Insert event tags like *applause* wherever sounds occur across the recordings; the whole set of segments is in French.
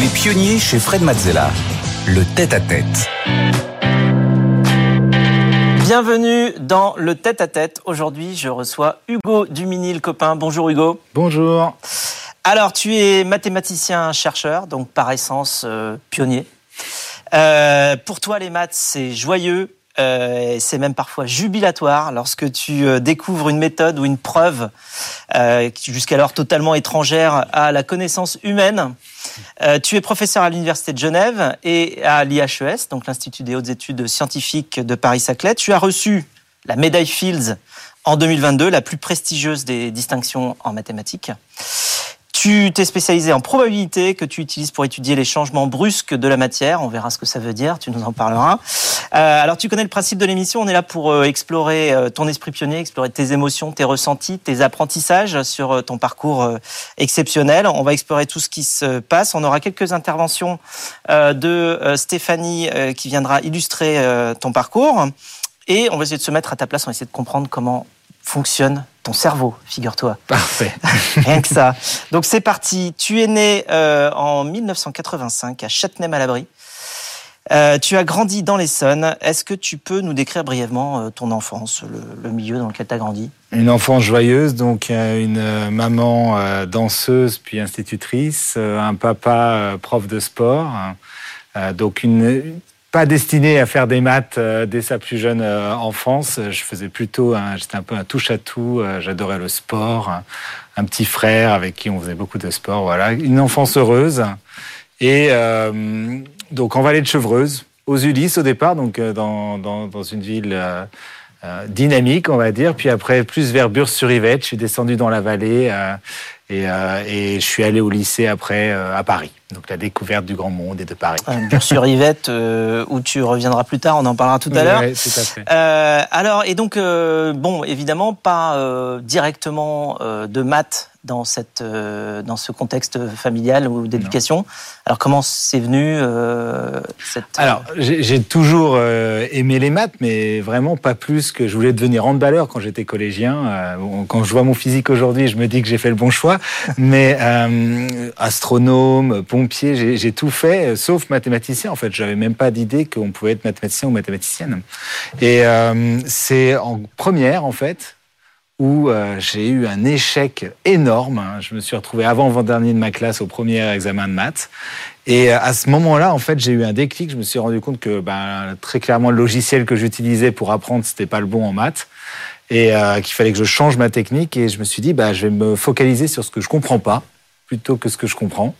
Les pionniers chez Fred Mazzella. Le tête-à-tête. Bienvenue dans le tête-à-tête. Aujourd'hui, je reçois Hugo Dumini, le copain. Bonjour Hugo. Bonjour. Alors, tu es mathématicien-chercheur, donc par essence euh, pionnier. Euh, pour toi, les maths, c'est joyeux, euh, c'est même parfois jubilatoire lorsque tu euh, découvres une méthode ou une preuve euh, jusqu'alors totalement étrangère à la connaissance humaine. tu es professeur à l'Université de Genève et à l'IHES, donc l'Institut des hautes études scientifiques de Paris-Saclay. Tu as reçu la médaille Fields en 2022, la plus prestigieuse des distinctions en mathématiques. Tu t'es spécialisé en probabilité que tu utilises pour étudier les changements brusques de la matière. On verra ce que ça veut dire, tu nous en parleras. Euh, alors tu connais le principe de l'émission, on est là pour euh, explorer euh, ton esprit pionnier, explorer tes émotions, tes ressentis, tes apprentissages sur ton parcours exceptionnel. On va explorer tout ce qui se passe. On aura quelques interventions de Stéphanie qui viendra illustrer ton parcours. Et on va essayer de se mettre à ta place, on va essayer de comprendre comment fonctionne ton cerveau, figure-toi. Parfait. *laughs* Rien que ça. Donc c'est parti. Tu es né euh, en 1985 à Châtenay-Malabry. Euh, tu as grandi dans l'Essonne. Est-ce que tu peux nous décrire brièvement euh, ton enfance, le, milieu dans lequel tu as grandi? Une enfance joyeuse, donc une maman danseuse puis institutrice, un papa prof de sport. donc une, pas destiné à faire des maths euh, dès sa plus jeune euh, enfance. Je faisais plutôt, j'étais un peu un touche à tout. Euh, j'adorais le sport. Un, petit frère avec qui on faisait beaucoup de sport. Voilà, une enfance heureuse. Et donc en vallée de Chevreuse, aux Ulysses au départ, donc dans, dans, dans une ville dynamique, on va dire. Puis après, plus vers Bure-sur-Yvette, je suis descendu dans la vallée et, et, je suis allé au lycée après à Paris. Donc la découverte du grand monde et de Paris. Bien sûr, Yvette, euh, où tu reviendras plus tard, on en parlera tout à l'heure. Oui, tout à fait. Euh, alors, et donc, euh, bon, évidemment, pas euh, directement euh, de maths dans, cette, euh, dans ce contexte familial ou d'éducation. Alors, comment c'est venu cette... Alors, j'ai toujours aimé les maths, mais vraiment pas plus que je voulais devenir handballeur quand j'étais collégien. quand je vois mon physique aujourd'hui, je me dis que j'ai fait le bon choix. mais astronome, pompier, j'ai tout fait, euh, sauf mathématicien. En fait, j'avais même pas d'idée qu'on pouvait être mathématicien ou mathématicienne. Et euh, c'est en première, en fait, où euh, j'ai eu un échec énorme. Hein. Je me suis retrouvé avant-avant-dernier de ma classe au premier examen de maths. Et à ce moment-là, en fait, j'ai eu un déclic. Je me suis rendu compte que ben, très clairement, le logiciel que j'utilisais pour apprendre, c'était pas le bon en maths. Et qu'il fallait que je change ma technique. Et je me suis dit, bah, je vais me focaliser sur ce que je comprends pas plutôt que ce que je comprends.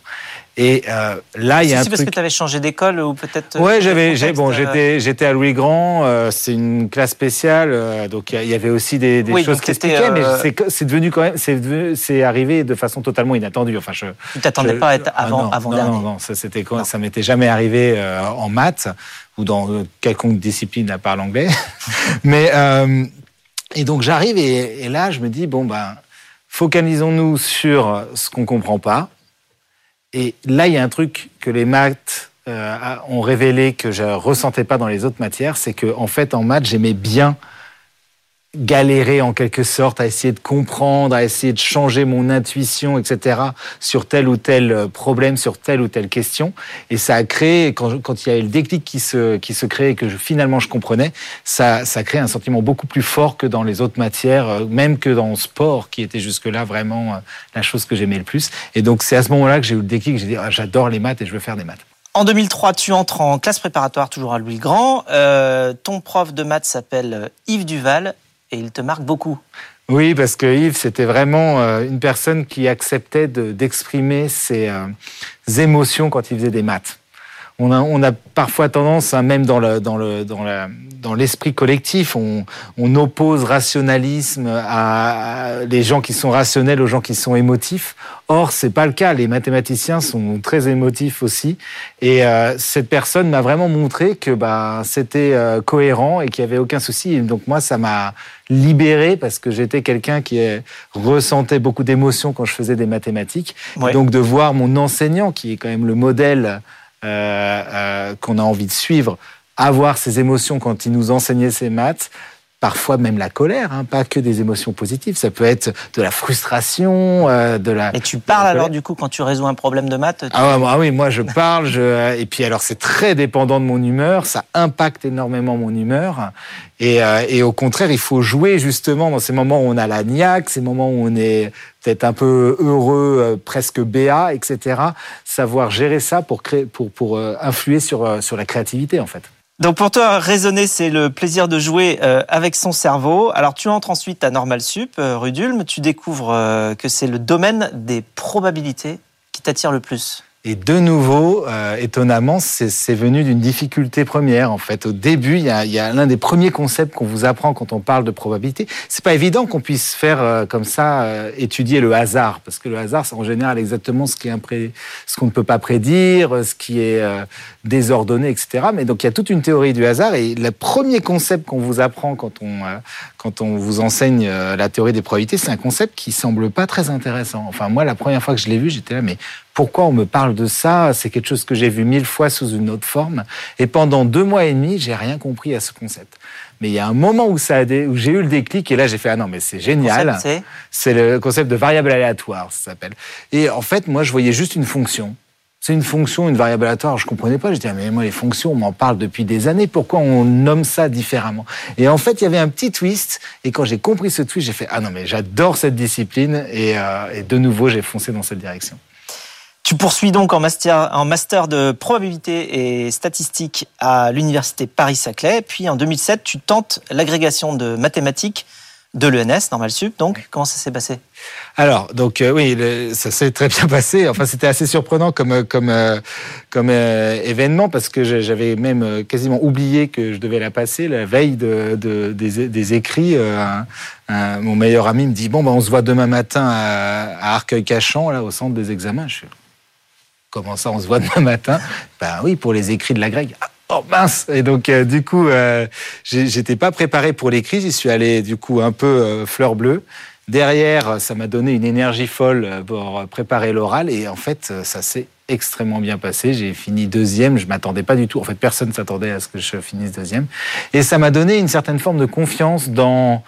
Et euh, là, il y a un C'est parce que tu avais changé d'école ou peut-être. Ouais, j'avais, bon, euh, j'étais, j'étais à Louis Grand. Euh, c'est une classe spéciale, euh, donc il y, avait aussi des, des choses qui expliquaient, mais c'est, devenu quand même, c'est, c'est arrivé de façon totalement inattendue. Enfin, je. Tu t'attendais pas à être avant, ah non, avant non, dernier. Non, non, ça c'était quoi Ça m'était jamais arrivé en maths ou dans quelconque discipline à part l'anglais. *laughs* mais et donc j'arrive et, et là, je me dis bon ben, focalisons-nous sur ce qu'on comprend pas. Et là, il y a un truc que les maths euh, ont révélé que je ressentais pas dans les autres matières, c'est que en fait, en maths, j'aimais bien galérer en quelque sorte à essayer de comprendre, à essayer de changer mon intuition, etc. sur tel ou tel euh, problème, sur telle ou telle question. Et ça a créé, quand, il y avait le déclic qui se, qui se créait et que finalement je comprenais, ça, ça crée un sentiment beaucoup plus fort que dans les autres matières, euh, même que dans le sport, qui était jusque-là vraiment euh, la chose que j'aimais le plus. Et donc c'est à ce moment-là que j'ai eu le déclic, j'ai dit, ah, j'adore les maths et je veux faire des maths. En 2003, tu entres en classe préparatoire, toujours à Louis Grand. Ton prof de maths s'appelle Yves Duval et il te marque beaucoup. Oui, parce que Yves, c'était vraiment euh, une personne qui acceptait d'exprimer ses euh, émotions quand il faisait des maths. On a, on a parfois tendance, hein, même dans le, dans le, dans la, dans l'esprit collectif, on, on, oppose rationalisme à, les gens qui sont rationnels aux gens qui sont émotifs. Or, c'est pas le cas. Les mathématiciens sont très émotifs aussi. Et euh, cette personne m'a vraiment montré que bah, c'était euh, cohérent et qu'il y avait aucun souci. Et donc moi, ça m'a libéré parce que j'étais quelqu'un qui ressentait beaucoup d'émotions quand je faisais des mathématiques. donc de voir mon enseignant, qui est quand même le modèle euh, euh, qu'on a envie de suivre, avoir ses émotions quand il nous enseignait ses maths, parfois même la colère, hein, pas que des émotions positives. Ça peut être de la frustration, euh, de la. Et tu parles alors du coup quand tu résous un problème de maths ah, ah, oui, moi je parle. Je... Et puis alors c'est très dépendant de mon humeur. Ça impacte énormément mon humeur. Et, euh, et, au contraire, il faut jouer justement dans ces moments où on a la niaque, ces moments où on est peut-être un peu heureux, euh, presque béat, etc. Savoir gérer ça pour créer, pour, pour euh, influer sur, sur la créativité en fait. Donc pour toi, raisonner, c'est le plaisir de jouer avec son cerveau. Alors tu entres ensuite à Normal Sup, Rudulm, tu découvres que c'est le domaine des probabilités qui t'attire le plus. Et de nouveau, euh, étonnamment, c'est venu d'une difficulté première. En fait, au début, il y a, l'un des premiers concepts qu'on vous apprend quand on parle de probabilité. C'est pas évident qu'on puisse faire euh, comme ça euh, étudier le hasard, parce que le hasard, c'est en général exactement ce ce qu'on ne peut pas prédire, ce qui est désordonné, etc. Mais donc il y a toute une théorie du hasard. Et le premier concept qu'on vous apprend quand on quand on vous enseigne la théorie des probabilités, c'est un concept qui semble pas très intéressant. Enfin, moi, la première fois que je l'ai vu, j'étais là, mais pourquoi on me parle de ça C'est quelque chose que j'ai vu mille fois sous une autre forme. Et pendant deux mois et demi, j'ai rien compris à ce concept. Mais il y a un moment où, ça où j'ai eu le déclic et là j'ai fait ah non mais c'est génial. C'est le concept de variable aléatoire, ça s'appelle. Et en fait moi je voyais juste une fonction. C'est une fonction, une variable aléatoire. Je comprenais pas. Je disais, mais moi, les fonctions, on m'en parle depuis des années. Pourquoi on nomme ça différemment? Et en fait, il y avait un petit twist. Et quand j'ai compris ce twist, j'ai fait, ah non, mais j'adore cette discipline. Et, euh, et de nouveau, j'ai foncé dans cette direction. Tu poursuis donc en master, en master de probabilité et statistique à l'université Paris-Saclay. Puis en 2007, tu tentes l'agrégation de mathématiques de l'ENS, Normal Sup. Donc, comment ça s'est passé? Alors, donc euh, oui, ça s'est très bien *laughs* passé. Enfin, c'était assez surprenant comme comme euh, comme euh, événement parce que j'avais même quasiment oublié que je devais la passer la veille de, de des, des, écrits. mon meilleur ami me dit bon, ben, on se voit demain matin à, à Arcueil-Cachan, là, au centre des examens. Je suis Comment ça, on se voit demain matin? Ben oui, pour les écrits de la grecque. Ah, oh mince Et donc, euh, du coup, euh, j'étais pas préparé pour l'écrit. J'y suis allé, du coup, un peu euh, fleur bleue. Derrière, ça m'a donné une énergie folle pour préparer l'oral. Et en fait, ça s'est extrêmement bien passé. J'ai fini deuxième. Je m'attendais pas du tout. En fait, personne s'attendait à ce que je finisse deuxième. Et ça m'a donné une certaine forme de confiance dans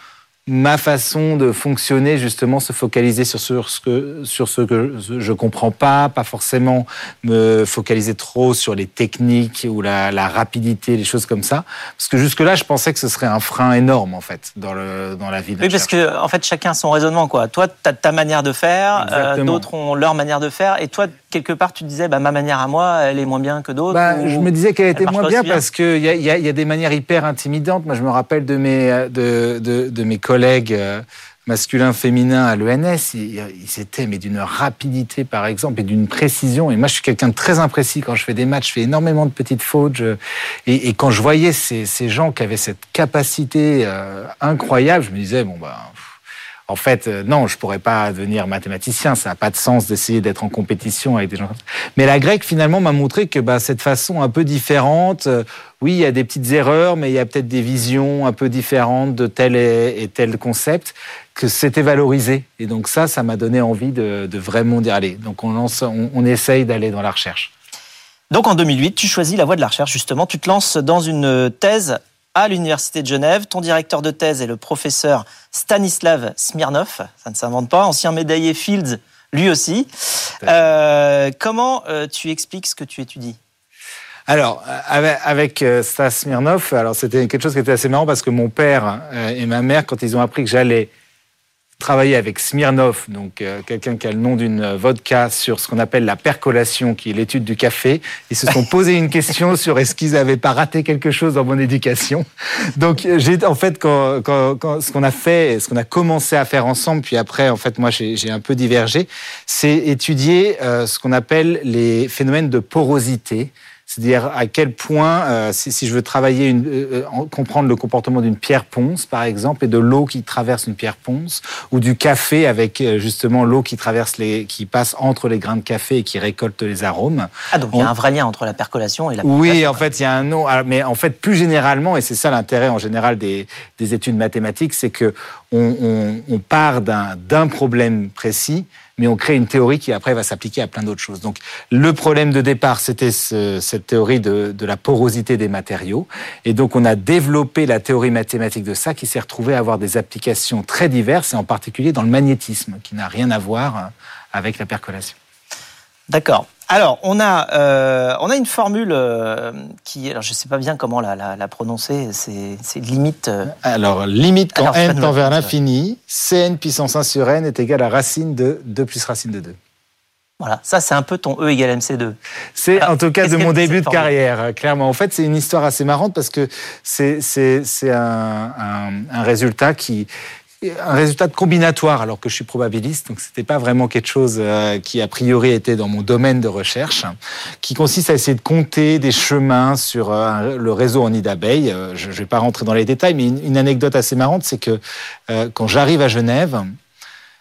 ma façon de fonctionner, justement, se focaliser sur, ce que, sur ce que je comprends pas, pas forcément me focaliser trop sur les techniques ou la, la rapidité, les choses comme ça. Parce que jusque-là, je pensais que ce serait un frein énorme, en fait, dans, le, dans la vie Oui, parce que, en fait, chacun a son raisonnement, quoi. Toi, tu as ta manière de faire, euh, d'autres ont leur manière de faire, et toi, quelque part, tu disais, bah, ma manière à moi, elle est moins bien que d'autres. Bah, je me disais qu'elle était moins bien, parce qu'il y a, y, a, y a des manières hyper intimidantes. Moi, je me rappelle de mes, de, de, de mes collègues euh, masculins, féminins à l'ENS, ils, étaient mais d'une rapidité par exemple et d'une précision. Et moi, je suis quelqu'un de très imprécis quand je fais des matchs. Je fais énormément de petites fautes. et, quand je voyais ces, gens qui avaient cette capacité euh, incroyable, je me disais bon bah en fait, euh, non, je pourrais pas devenir mathématicien. Ça n'a pas de sens d'essayer d'être en compétition avec des gens. Mais la grecque, finalement, m'a montré que bah, cette façon un peu différente, euh, oui, il y a des petites erreurs, mais il y a peut-être des visions un peu différentes de tel et, tel concept, que c'était valorisé. Et donc ça, ça m'a donné envie de, vraiment dire, allez, donc on, lance, on essaye d'aller dans la recherche. Donc en 2008, tu choisis la voie de la recherche, justement. Tu te lances dans une thèse à l'Université de Genève. Ton directeur de thèse est le professeur Stanislav Smirnov, ça ne s'invente pas, ancien médaillé Fields, lui aussi. Euh, comment euh, tu expliques ce que tu étudies? Alors, avec, euh, Stas Smirnov, alors c'était quelque chose qui était assez marrant parce que mon père et ma mère, quand ils ont appris que j'allais travaillé avec Smirnov, donc euh, quelqu'un qui a le nom d'une vodka, sur ce qu'on appelle la percolation, qui est l'étude du café. Ils se sont *laughs* posé une question sur est-ce qu'ils n'avaient pas raté quelque chose dans mon éducation. Donc j'ai en fait quand, quand, ce qu'on a fait, ce qu'on a commencé à faire ensemble, puis après en fait moi j'ai un peu divergé, c'est étudier euh, ce qu'on appelle les phénomènes de porosité. C'est-à-dire à quel point, euh, si, je veux travailler, une, euh, euh, comprendre le comportement d'une pierre ponce, par exemple, et de l'eau qui traverse une pierre ponce, ou du café avec justement l'eau qui traverse les, qui passe entre les grains de café et qui récolte les arômes. Ah donc il y a un vrai lien entre la percolation et la. Oui, en fait il y a un nom, mais en fait plus généralement, et c'est ça l'intérêt en général des, des études mathématiques, c'est que on, on, on part d'un problème précis mais on crée une théorie qui après va s'appliquer à plein d'autres choses. Donc le problème de départ, c'était cette théorie de, de, la porosité des matériaux, et donc on a développé la théorie mathématique de ça qui s'est retrouvée à avoir des applications très diverses, et en particulier dans le magnétisme, qui n'a rien à voir avec la percolation. D'accord. Alors, on a, euh, on a une formule euh, qui, alors je ne sais pas bien comment la, la, la prononcer, c'est limite. Euh, alors, limite quand n tend vers l'infini, cn puissance 1 sur n est égal à racine de 2 plus racine de 2. Voilà, ça c'est un peu ton E égale MC2. C'est en tout cas de mon début de carrière, clairement. En fait, c'est une histoire assez marrante parce que c'est un, un, un résultat qui, un résultat de combinatoire alors que je suis probabiliste, donc c'était pas vraiment quelque chose euh, qui a priori était dans mon domaine de recherche, qui consiste à essayer de compter des chemins sur euh, le réseau en nid d'abeilles. Euh, je, ne vais pas rentrer dans les détails, mais une, anecdote assez marrante, c'est que quand j'arrive à Genève,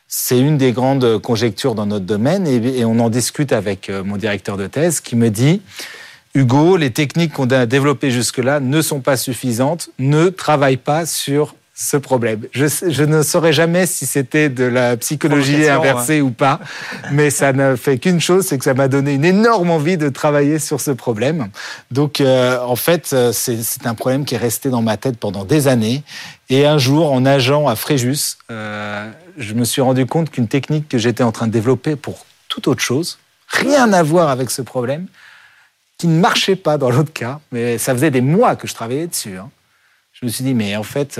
c'est une des grandes conjectures dans notre domaine et, on en discute avec mon directeur de thèse qui me dit Hugo, les techniques qu'on a développées jusque-là ne sont pas suffisantes, ne travaille pas sur ce problème. Je, je, ne saurais jamais si c'était de la psychologie inversée ou pas, mais ça ne fait qu'une chose, c'est que ça m'a donné une énorme envie de travailler sur ce problème. Donc, euh, en fait, euh, c'est un problème qui est resté dans ma tête pendant des années. Et un jour, en nageant à Fréjus, euh, je me suis rendu compte qu'une technique que j'étais en train de développer pour toute autre chose, rien à voir avec ce problème, qui ne marchait pas dans l'autre cas, mais ça faisait des mois que je travaillais dessus. Hein. Je me suis dit, mais en fait,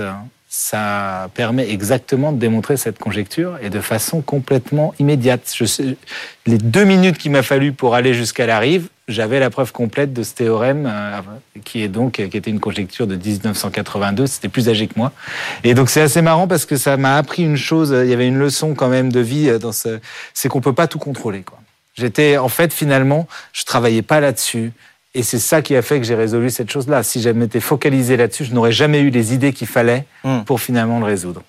ça permet exactement de démontrer cette conjecture et de façon complètement immédiate. Je sais, les deux minutes qu'il m'a fallu pour aller jusqu'à la rive, j'avais la preuve complète de ce théorème euh, qui est donc qui était une conjecture de 1982. C'était plus âgé que moi. Et donc c'est assez marrant parce que ça m'a appris une chose. Il y avait une leçon quand même de vie dans ce, c'est qu'on peut pas tout contrôler. J'étais en fait finalement, je travaillais pas là-dessus. Et c'est ça qui a fait que j'ai résolu cette chose-là. Si j'avais été focalisé là-dessus, je n'aurais jamais eu les idées qu'il fallait hmm. pour finalement le résoudre.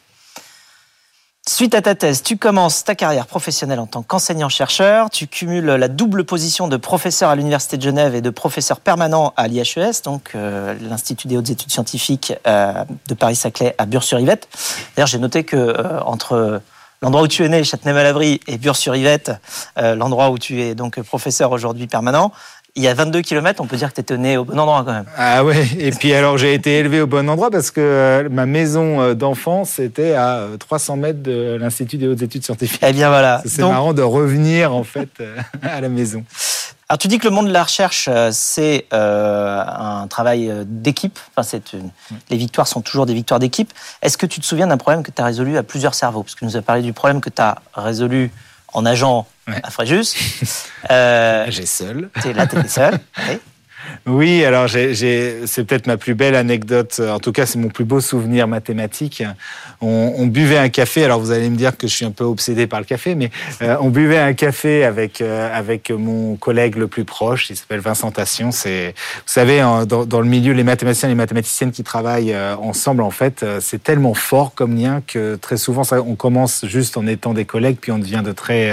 Suite à ta thèse, tu commences ta carrière professionnelle en tant qu'enseignant-chercheur. Tu cumules la double position de professeur à l'Université de Genève et de professeur permanent à l'IHES, donc euh, l'Institut des hautes études scientifiques euh, de Paris-Saclay à Bure-sur-Yvette. D'ailleurs, j'ai noté que euh, entre l'endroit où tu es né, Châtenay-Malabry, et Bure-sur-Yvette, l'endroit où tu es donc professeur aujourd'hui permanent, il y a 22 km, on peut dire que tu étais né au bon endroit quand même. Ah ouais, et puis alors j'ai été élevé au bon endroit parce que euh, ma maison euh, d'enfance était à 300 euh, mètres de l'Institut des hautes études scientifiques. Eh bien voilà. C'est marrant de revenir en fait *laughs* à la maison. Alors tu dis que le monde de la recherche, c'est un travail d'équipe. Enfin, c'est les victoires sont toujours des victoires d'équipe. Est-ce que tu te souviens d'un problème que tu as résolu à plusieurs cerveaux? Parce que tu nous as parlé du problème que tu as résolu en nageant à Fréjus. *laughs* Euh, J'ai seul. Là, t'étais seul. *laughs* Oui. Oui, alors c'est peut-être ma plus belle anecdote, en tout cas c'est mon plus beau souvenir mathématique. On, buvait un café, alors vous allez me dire que je suis un peu obsédé par le café, mais euh, on buvait un café avec, euh, avec mon collègue le plus proche, il s'appelle Vincent Tassion. C'est, vous savez, dans, le milieu, les mathématiciens et les mathématiciennes qui travaillent euh, ensemble, en fait, c'est tellement fort comme lien que très souvent ça, on commence juste en étant des collègues, puis on devient de très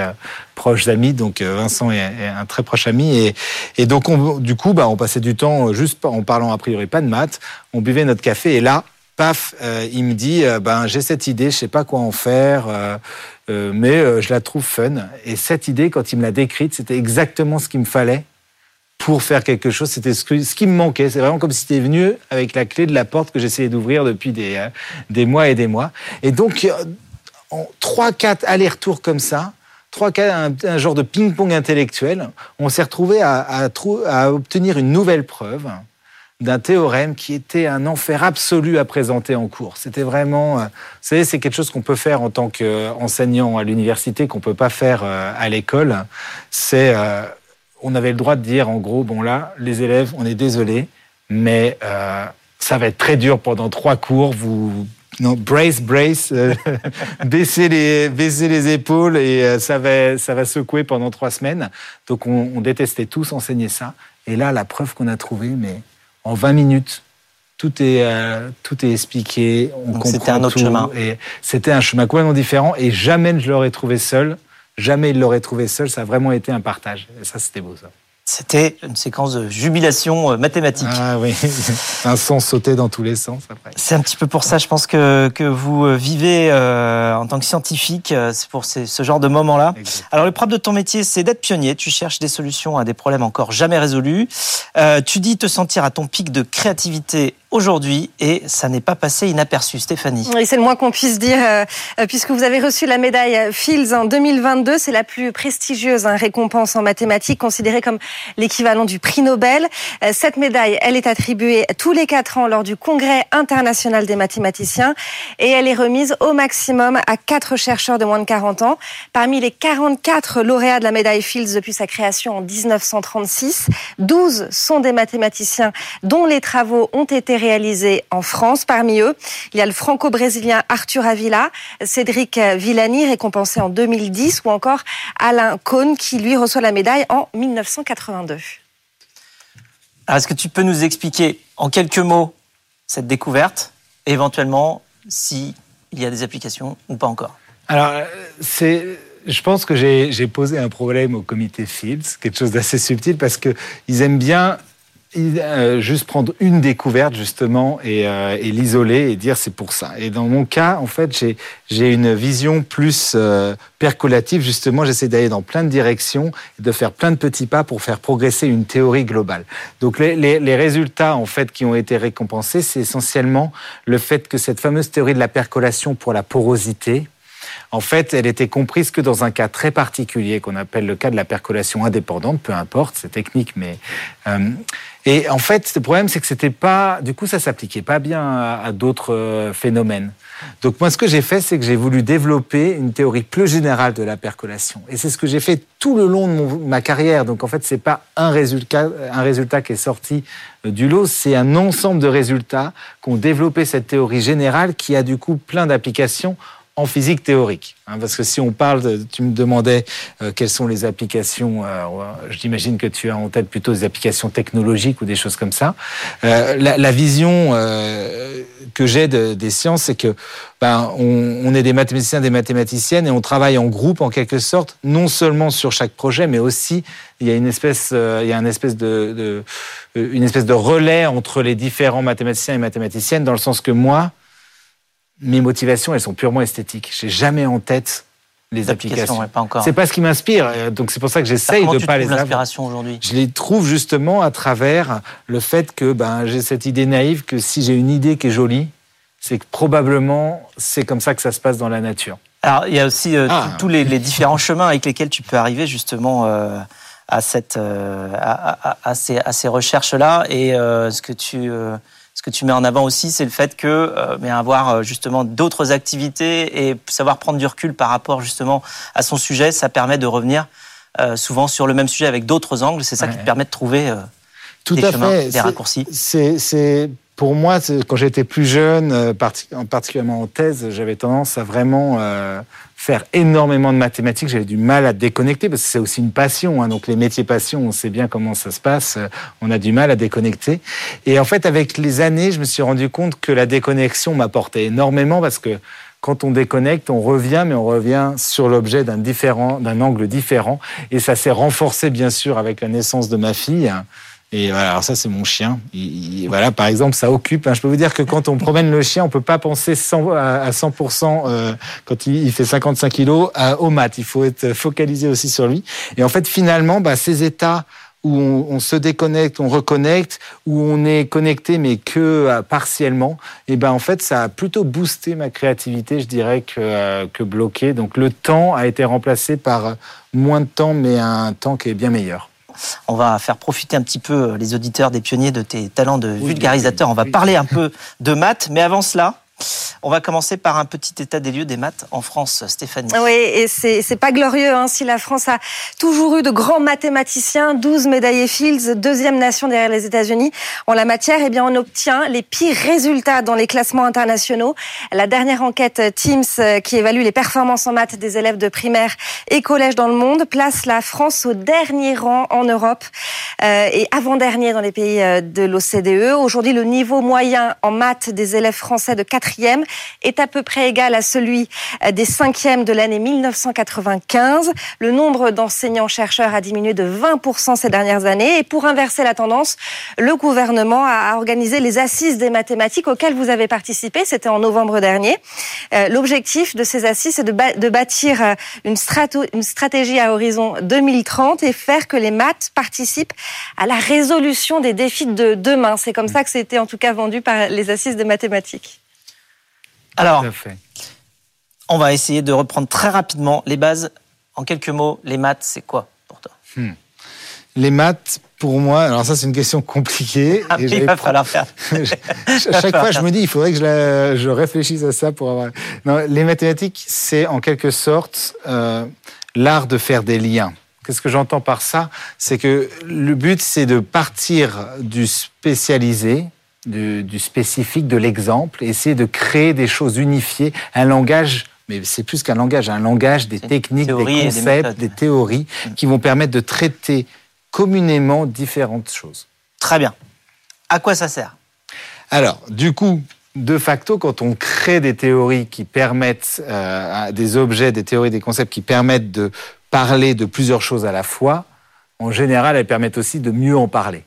proches amis. Donc Vincent est, un très proche ami. Et, donc on, du coup, bah, on passait du temps euh, juste en parlant a priori pas de maths. On buvait notre café et là, paf, euh, il me dit euh, ben j'ai cette idée, je sais pas quoi en faire, mais je la trouve fun. Et cette idée, quand il me l'a décrite, c'était exactement ce qu'il me fallait pour faire quelque chose. C'était ce, qui me manquait. C'est vraiment comme si c'était venu avec la clé de la porte que j'essayais d'ouvrir depuis des, des mois et des mois. Et donc, en trois, quatre allers-retours comme ça, trois cas, un, genre de ping-pong intellectuel, on s'est retrouvé à, obtenir une nouvelle preuve d'un théorème qui était un enfer absolu à présenter en cours. C'était vraiment, euh, vous savez, c'est quelque chose qu'on peut faire en tant qu'enseignant à l'université, qu'on peut pas faire euh, à l'école. C'est, euh, on avait le droit de dire, en gros, bon là, les élèves, on est désolé, mais ça va être très dur pendant trois cours. Vous non, brace, brace, euh, *laughs* baisser, les, baisser les épaules et euh, ça, va, ça va secouer pendant trois semaines. Donc on, détestait tous enseigner ça. Et là, la preuve qu'on a trouvée, mais en 20 minutes, tout est, euh, tout est expliqué. C'était un autre chemin. Et c'était un chemin complètement différent et jamais je l'aurais trouvé seul. Jamais il l'aurait trouvé seul. Ça a vraiment été un partage. Et ça, c'était beau, ça. C'était une séquence de jubilation euh, mathématique. Ah oui, *laughs* un son sauté dans tous les sens après. C'est un petit peu pour ça, je pense que, que vous euh, vivez euh, en tant que scientifique, c'est pour ces, ce genre de moments-là. Alors le propre de ton métier, c'est d'être pionnier. Tu cherches des solutions à des problèmes encore jamais résolus. Euh, tu dis te sentir à ton pic de créativité aujourd'hui et ça n'est pas passé inaperçu. Stéphanie. Oui, c'est le moins qu'on puisse dire, euh, puisque vous avez reçu la médaille Fields en 2022. C'est la plus prestigieuse hein, récompense en mathématiques, considérée comme l'équivalent du prix Nobel. Euh, cette médaille, elle est attribuée tous les quatre ans lors du Congrès international des mathématiciens et elle est remise au maximum à quatre chercheurs de moins de 40 ans. Parmi les 44 lauréats de la médaille Fields depuis sa création en 1936, 12 sont des mathématiciens dont les travaux ont été réalisés en France. Parmi eux, il y a le franco-brésilien Arthur Avila, Cédric Villani, récompensé en 2010, ou encore Alain Cohn, qui lui reçoit la médaille en 1982. Alors, Est-ce que tu peux nous expliquer en quelques mots cette découverte et éventuellement s'il y a des applications ou pas encore? Alors, c'est. Je pense que j'ai j'ai posé un problème au comité Fields, quelque chose d'assez subtil, parce que ils aiment bien euh, juste prendre une découverte justement et, euh, et l'isoler et dire c'est pour ça. Et dans mon cas, en fait, j'ai une vision plus euh, percolative. Justement, j'essaie d'aller dans plein de directions et de faire plein de petits pas pour faire progresser une théorie globale. Donc les, les, les résultats en fait qui ont été récompensés, c'est essentiellement le fait que cette fameuse théorie de la percolation pour la porosité, en fait, elle était comprise que dans un cas très particulier qu'on appelle le cas de la percolation indépendante, peu importe, c'est technique, mais euh, et en fait, le problème, c'est que c'était pas, du coup, ça s'appliquait pas bien à, d'autres euh, phénomènes. Donc moi, ce que j'ai fait, c'est que j'ai voulu développer une théorie plus générale de la percolation, et c'est ce que j'ai fait tout le long de ma carrière. Donc en fait, c'est pas un résultat, un résultat qui est sorti euh, du lot, c'est un ensemble de résultats qui ont développé cette théorie générale qui a du coup plein d'applications physique théorique. hein, parce que si on parle, tu me demandais euh, quelles sont les applications, euh, j'imagine que tu as en tête plutôt des applications technologiques ou des choses comme ça. Euh, la, vision euh, que j'ai de- des sciences, c'est que ben, on, est des mathématiciens, des mathématiciennes et on travaille en groupe en quelque sorte, non seulement sur chaque projet, mais aussi il y a une espèce, il y a une espèce de, une espèce de relais entre les différents mathématiciens et mathématiciennes, dans le sens que moi, mes motivations, elles sont purement esthétiques. J'ai jamais en tête les applications. ouais, pas encore. C'est pas ce qui m'inspire, euh, donc c'est pour ça que j'essaye de tu pas les avoir. l'inspiration aujourd'hui? Je les trouve justement à travers le fait que ben, j'ai cette idée naïve que si j'ai une idée qui est jolie, c'est que probablement c'est comme ça que ça se passe dans la nature. Alors, il y a aussi euh, Ah. tous- les, les différents chemins avec lesquels tu peux arriver justement euh, à, cette, euh, à, à- à ces, à ces recherches-là. Et ce, que tu, ce que tu mets en avant aussi, c'est le fait que euh, mais avoir euh, justement d'autres activités et savoir prendre du recul par rapport justement à son sujet, ça permet de revenir euh, souvent sur le même sujet avec d'autres angles. C'est ça qui te permet de trouver euh, Tout des à chemins, fait. des raccourcis. C'est pour moi, quand j'étais plus jeune, euh, parti- en particulièrement en thèse, j'avais tendance à vraiment euh, faire énormément de mathématiques. J'avais du mal à déconnecter parce que c'est aussi une passion. hein. donc les métiers passion, on sait bien comment ça se passe. euh, On a du mal à déconnecter. Et en fait, avec les années, je me suis rendu compte que la déconnexion m'apportait énormément parce que quand on déconnecte, on revient, mais on revient sur l'objet d'un différent, d'un angle différent. Et ça s'est renforcé, bien sûr, avec la naissance de ma fille. Et voilà, alors ça c'est mon chien. Il- il- voilà, par exemple, ça occupe. hein. Je peux vous dire que quand on promène le chien, on peut pas penser 100 à à 100% euh, quand il, fait 55 kilos au mat. Il faut être focalisé aussi sur lui. Et en fait, finalement, bah, ces états où on, se déconnecte, on reconnecte, où on est connecté mais que euh, partiellement, et ben en fait ça a plutôt boosté ma créativité, je dirais que euh, que bloqué. Donc le temps a été remplacé par moins de temps, mais un temps qui est bien meilleur. On va faire profiter un petit peu euh, les auditeurs des pionniers de tes talents de vulgarisateur. On va parler un peu de maths, mais avant cela, on va commencer par un petit état des lieux des maths en France, Stéphanie. Oui, et c'est pas glorieux hein, si la France a toujours eu de grands mathématiciens, 12 médaillés Fields, deuxième nation derrière les États-Unis. En la matière, eh bien, on obtient les pires résultats dans les classements internationaux. La dernière enquête Teams, euh, qui évalue les performances en maths des élèves de primaire et collège dans le monde, place la France au dernier rang en Europe. et avant-dernier dans les pays de l'OCDE. Aujourd'hui, le niveau moyen en maths des élèves français de est à peu près égal à celui des cinquièmes de l'année 1995. Le nombre d'enseignants-chercheurs a diminué de 20% ces dernières années. Et pour inverser la tendance, le gouvernement a organisé les assises des mathématiques auxquelles vous avez participé. C'était en novembre dernier. Euh, l'objectif de ces assises, c'est de, bâtir euh, une stratégie à horizon 2030 et faire que les maths participent à la résolution des défis de demain. C'est comme ça que c'était en tout cas vendu par les assises des mathématiques. Alors, on va essayer de reprendre très rapidement les bases. En quelques mots, les maths, c'est quoi pour toi? Hmm. Les maths, pour moi, alors ça c'est une question compliquée. Ah, il va falloir faire. *laughs* à chaque fois, je me dis, il faudrait que je, je réfléchisse à ça pour avoir. Non, les mathématiques, c'est en quelque sorte euh, l'art de faire des liens. Qu'est-ce que j'entends par ça? C'est que le but, c'est de partir du spécialisé, du, du spécifique, de l'exemple, essayer de créer des choses unifiées, un langage mais c'est plus qu'un langage, un langage, des techniques, des concepts, des, théories qui vont permettre de traiter communément différentes choses. Très bien. À quoi ça sert? Alors, du coup, de facto, quand on crée des théories qui permettent, euh, des objets, des théories, des concepts qui permettent de parler de plusieurs choses à la fois, en général, elles permettent aussi de mieux en parler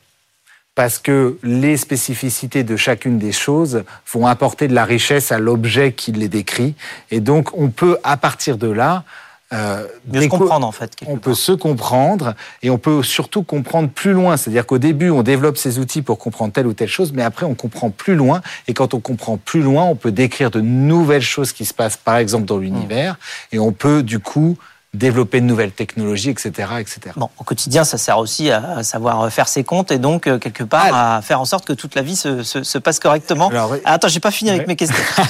parce que les spécificités de chacune des choses vont apporter de la richesse à l'objet qui les décrit. Et donc, on peut, à partir de là, euh, se comprendre en fait. On peut se comprendre et on peut surtout comprendre plus loin. C'est-à-dire qu'au début, on développe ces outils pour comprendre telle ou telle chose, mais après, on comprend plus loin. Et quand on comprend plus loin, on peut décrire de nouvelles choses qui se passent, par exemple, dans l'univers. Et on peut, du coup, développer de nouvelles technologies, etc., etc. Bon, au quotidien, ça sert aussi à savoir faire ses comptes et donc euh, quelque part ah. à faire en sorte que toute la vie se, se, passe correctement. Alors, ah, Attends, j'ai pas fini avec mes questions. *laughs*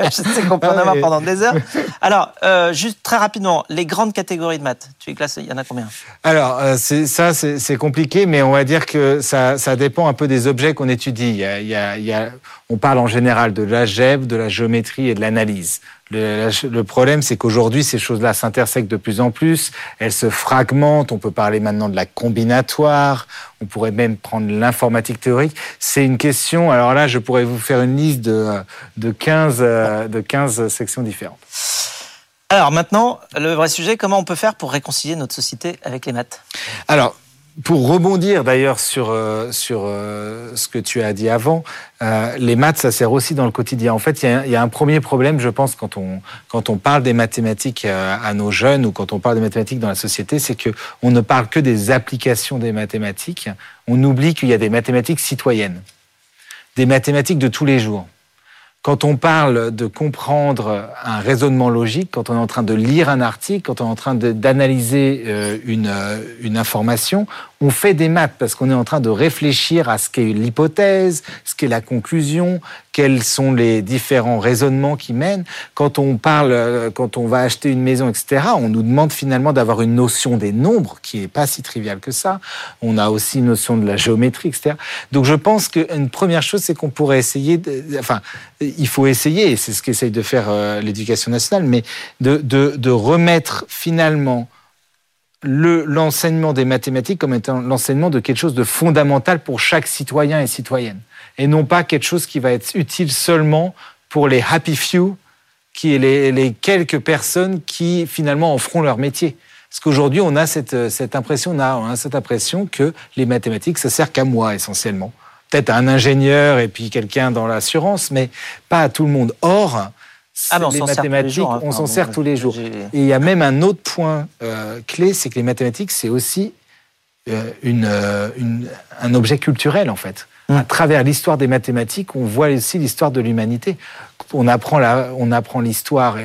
je sais qu'on peut en avoir pendant des heures. Alors, euh, juste très rapidement, les grandes catégories de maths. Tu es classé, il y en a combien? Alors, euh, ça, c'est compliqué, mais on va dire que ça, ça dépend un peu des objets qu'on étudie. Y a, il y a, on parle en général de l'algèbre, de la géométrie et de l'analyse. Le, problème, c'est qu'aujourd'hui, ces choses-là s'intersectent de plus en plus, elles se fragmentent, on peut parler maintenant de la combinatoire, on pourrait même prendre l'informatique théorique. C'est une question, alors là, je pourrais vous faire une liste de, de, 15, de 15 sections différentes. Alors maintenant, le vrai sujet, comment on peut faire pour réconcilier notre société avec les maths? Alors, pour rebondir d'ailleurs sur, euh, sur euh, ce que tu as dit avant, euh, les maths, ça sert aussi dans le quotidien. En fait, il y, a un premier problème, je pense, quand on, quand on parle des mathématiques à nos jeunes ou quand on parle des mathématiques dans la société, c'est qu'on ne parle que des applications des mathématiques. On oublie qu'il y a des mathématiques citoyennes, des mathématiques de tous les jours. Quand on parle de comprendre un raisonnement logique, quand on est en train de lire un article, quand on est en train d'analyser une, une information, on fait des maths parce qu'on est en train de réfléchir à ce qu'est l'hypothèse, ce qu'est la conclusion, quels sont les différents raisonnements qui mènent. Quand on parle, euh, quand on va acheter une maison, etc., on nous demande finalement d'avoir une notion des nombres qui n'est pas si triviale que ça. On a aussi une notion de la géométrie, etc. Donc je pense qu'une première chose, c'est qu'on pourrait essayer, enfin, il faut essayer, et c'est ce qu'essaye de faire euh, l'éducation nationale, mais de remettre finalement l'enseignement des mathématiques comme étant l'enseignement de quelque chose de fondamental pour chaque citoyen et citoyenne, et non pas quelque chose qui va être utile seulement pour les happy few, qui est les, quelques personnes qui finalement en feront leur métier. Parce qu'aujourd'hui, on a cette, cette impression, on a, on a cette impression que les mathématiques, ça sert qu'à moi essentiellement. Peut-être à un ingénieur et puis quelqu'un dans l'assurance, mais pas à tout le monde. Or, ah les mathématiques, hein. on s'en sert tous les jours. Et il y a même un autre point euh, clé, c'est que les mathématiques, c'est aussi euh, euh, une, un objet culturel, en fait. Hum. À travers l'histoire des mathématiques, on voit aussi l'histoire de l'humanité. On apprend, on apprend l'histoire.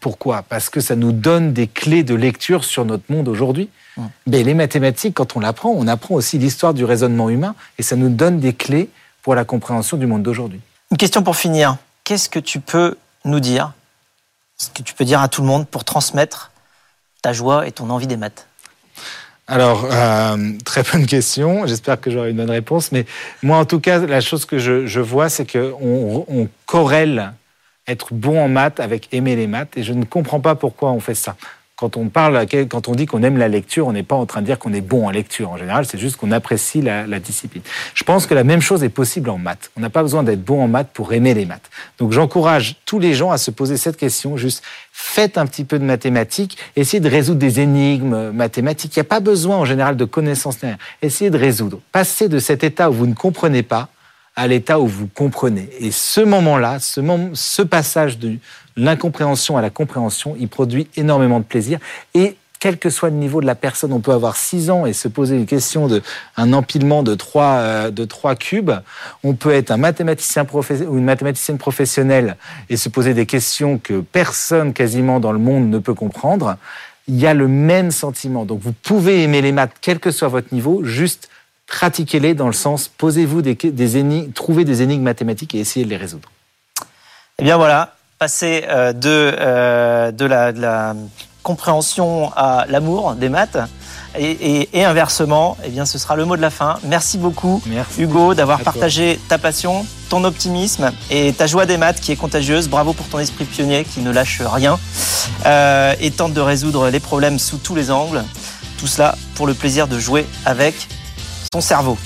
Pourquoi? Parce que ça nous donne des clés de lecture sur notre monde aujourd'hui. Hum. Mais les mathématiques, quand on l'apprend, on apprend aussi l'histoire du raisonnement humain et ça nous donne des clés pour la compréhension du monde d'aujourd'hui. Une question pour finir. Qu'est-ce que tu peux nous dire ce que tu peux dire à tout le monde pour transmettre ta joie et ton envie des maths alors, euh, très bonne question. J'espère que j'aurai une bonne réponse. Mais moi, en tout cas, la chose que je, vois, c'est qu'on on corrèle être bon en maths avec aimer les maths. Et je ne comprends pas pourquoi on fait ça. Quand on parle, quand on dit qu'on aime la lecture, on n'est pas en train de dire qu'on est bon en lecture. En général, c'est juste qu'on apprécie la, la, discipline. Je pense que la même chose est possible en maths. On n'a pas besoin d'être bon en maths pour aimer les maths. Donc j'encourage tous les gens à se poser cette question. Juste faites un petit peu de mathématiques, essayez de résoudre des énigmes mathématiques. Il n'y a pas besoin en général de connaissances. Essayez de résoudre. Passez de cet état où vous ne comprenez pas à l'état où vous comprenez. Et ce moment-là, ce, moment, ce passage de l'incompréhension à la compréhension, il produit énormément de plaisir. Et quel que soit le niveau de la personne, on peut avoir 6 ans et se poser une question de un empilement de trois, euh, de trois cubes. On peut être un mathématicien ou une mathématicienne professionnelle et se poser des questions que personne quasiment dans le monde ne peut comprendre. Il y a le même sentiment. Donc vous pouvez aimer les maths, quel que soit votre niveau, juste pratiquez-les dans le sens, posez-vous des, des énigmes, trouvez des énigmes mathématiques et essayez de les résoudre. Eh bien voilà, passer euh, de, euh, de, la, de, la, compréhension à l'amour des maths. Et, et, et, inversement, eh bien, ce sera le mot de la fin. Merci beaucoup, Merci. Hugo, d'avoir partagé ta passion, ton optimisme et ta joie des maths qui est contagieuse. Bravo pour ton esprit pionnier qui ne lâche rien euh, et tente de résoudre les problèmes sous tous les angles. Tout cela pour le plaisir de jouer avec ton cerveau.